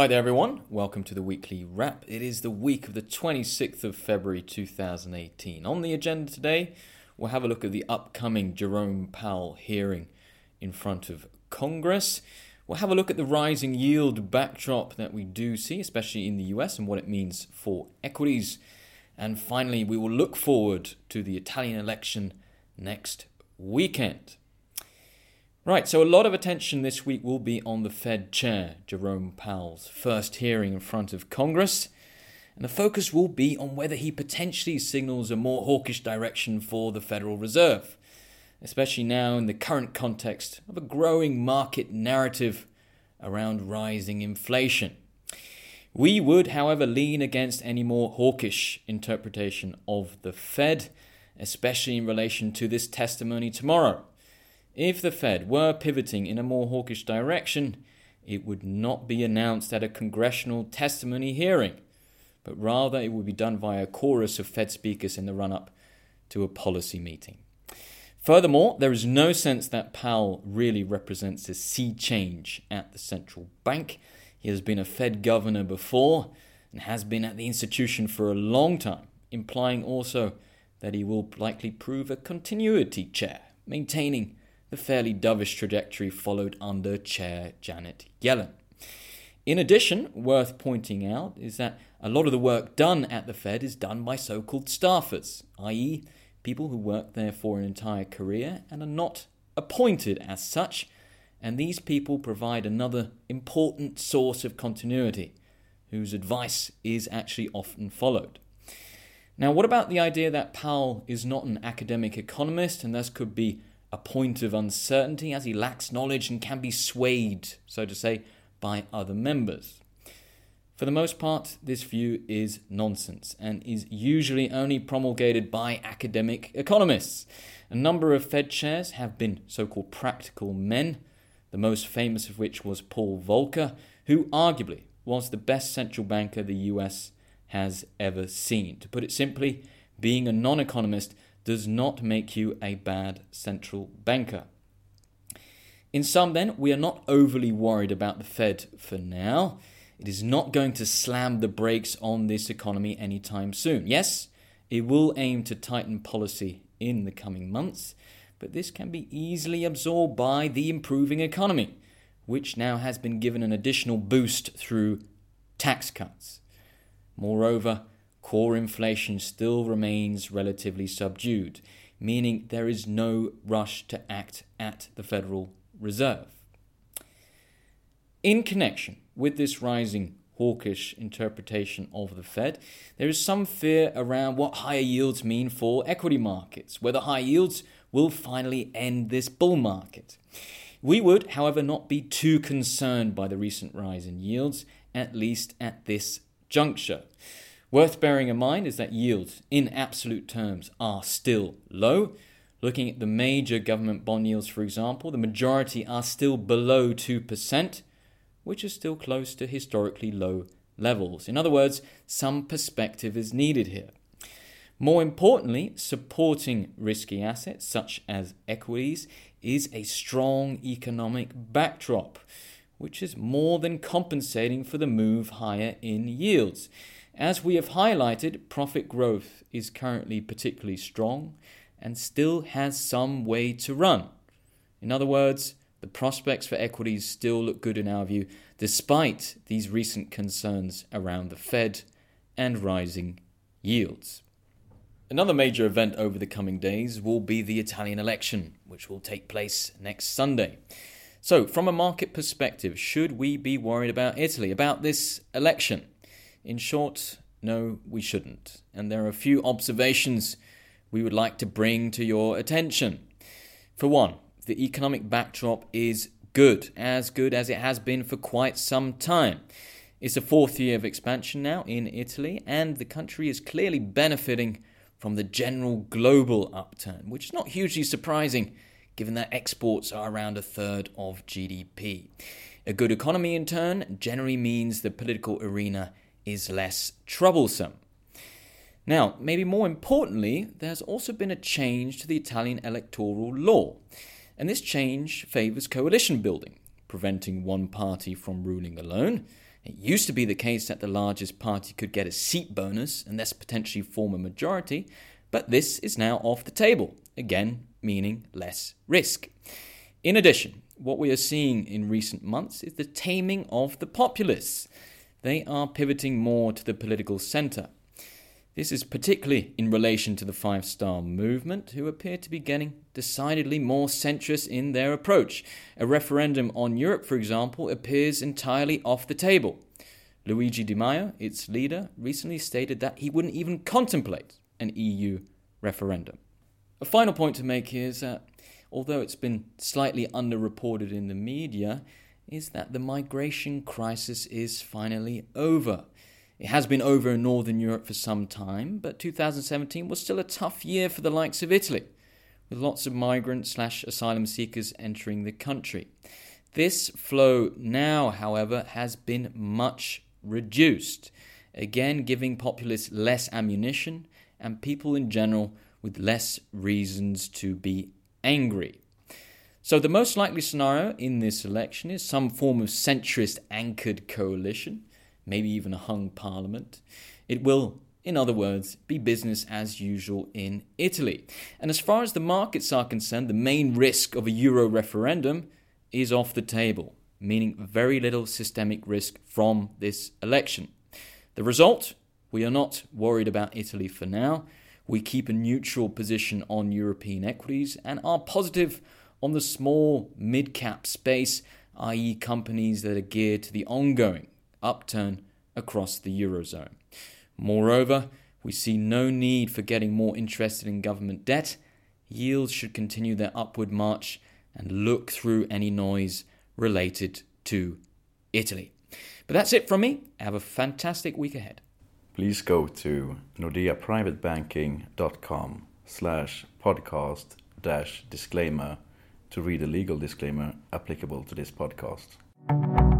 Hi there, everyone. Welcome to the weekly wrap. It is the week of the 26th of February 2018. On the agenda today, we'll have a look at the upcoming Jerome Powell hearing in front of Congress. We'll have a look at the rising yield backdrop that we do see, especially in the US, and what it means for equities. And finally, we will look forward to the Italian election next weekend. Right, so a lot of attention this week will be on the Fed chair, Jerome Powell's first hearing in front of Congress. And the focus will be on whether he potentially signals a more hawkish direction for the Federal Reserve, especially now in the current context of a growing market narrative around rising inflation. We would, however, lean against any more hawkish interpretation of the Fed, especially in relation to this testimony tomorrow. If the Fed were pivoting in a more hawkish direction, it would not be announced at a congressional testimony hearing, but rather it would be done via a chorus of Fed speakers in the run up to a policy meeting. Furthermore, there is no sense that Powell really represents a sea change at the central bank. He has been a Fed governor before and has been at the institution for a long time, implying also that he will likely prove a continuity chair, maintaining the fairly dovish trajectory followed under Chair Janet Yellen. In addition, worth pointing out is that a lot of the work done at the Fed is done by so called staffers, i.e., people who work there for an entire career and are not appointed as such, and these people provide another important source of continuity, whose advice is actually often followed. Now, what about the idea that Powell is not an academic economist and thus could be a point of uncertainty as he lacks knowledge and can be swayed, so to say, by other members. For the most part, this view is nonsense and is usually only promulgated by academic economists. A number of Fed chairs have been so called practical men, the most famous of which was Paul Volcker, who arguably was the best central banker the US has ever seen. To put it simply, being a non economist does not make you a bad central banker. In sum, then, we are not overly worried about the Fed for now. It is not going to slam the brakes on this economy anytime soon. Yes, it will aim to tighten policy in the coming months, but this can be easily absorbed by the improving economy, which now has been given an additional boost through tax cuts. Moreover, core inflation still remains relatively subdued, meaning there is no rush to act at the Federal Reserve. In connection with this rising hawkish interpretation of the Fed, there is some fear around what higher yields mean for equity markets, whether high yields will finally end this bull market. We would, however, not be too concerned by the recent rise in yields, at least at this juncture. Worth bearing in mind is that yields, in absolute terms, are still low. Looking at the major government bond yields, for example, the majority are still below 2%, which is still close to historically low levels. In other words, some perspective is needed here. More importantly, supporting risky assets such as equities is a strong economic backdrop, which is more than compensating for the move higher in yields. As we have highlighted, profit growth is currently particularly strong and still has some way to run. In other words, the prospects for equities still look good in our view, despite these recent concerns around the Fed and rising yields. Another major event over the coming days will be the Italian election, which will take place next Sunday. So, from a market perspective, should we be worried about Italy, about this election? In short, no, we shouldn't. And there are a few observations we would like to bring to your attention. For one, the economic backdrop is good, as good as it has been for quite some time. It's the fourth year of expansion now in Italy, and the country is clearly benefiting from the general global upturn, which is not hugely surprising given that exports are around a third of GDP. A good economy, in turn, generally means the political arena is less troublesome. Now, maybe more importantly, there's also been a change to the Italian electoral law, and this change favours coalition building, preventing one party from ruling alone, It used to be the case that the largest party could get a seat bonus and thus potentially form a majority, but this is now off the table, again, meaning less risk. In addition, what we are seeing in recent months is the taming of the populists. They are pivoting more to the political centre. This is particularly in relation to the Five Star Movement, who appear to be getting decidedly more centrist in their approach. A referendum on Europe, for example, appears entirely off the table. Luigi Di Maio, its leader, recently stated that he wouldn't even contemplate an EU referendum. A final point to make here is that although it's been slightly underreported in the media, is that the migration crisis is finally over. It has been over in Northern Europe for some time, but 2017 was still a tough year for the likes of Italy, with lots of migrant slash asylum seekers entering the country. This flow now, however, has been much reduced, again giving populists less ammunition and people in general with less reasons to be angry. So, the most likely scenario in this election is some form of centrist anchored coalition, maybe even a hung parliament. It will, in other words, be business as usual in Italy. And as far as the markets are concerned, the main risk of a Euro referendum is off the table, meaning very little systemic risk from this election. The result? We are not worried about Italy for now. We keep a neutral position on European equities and are positive on the small mid cap space, i.e., companies that are geared to the ongoing upturn across the Eurozone. Moreover, we see no need for getting more interested in government debt. Yields should continue their upward march and look through any noise related to Italy. But that's it from me. Have a fantastic week ahead please go to nordeaprivatebanking.com slash podcast dash disclaimer to read a legal disclaimer applicable to this podcast.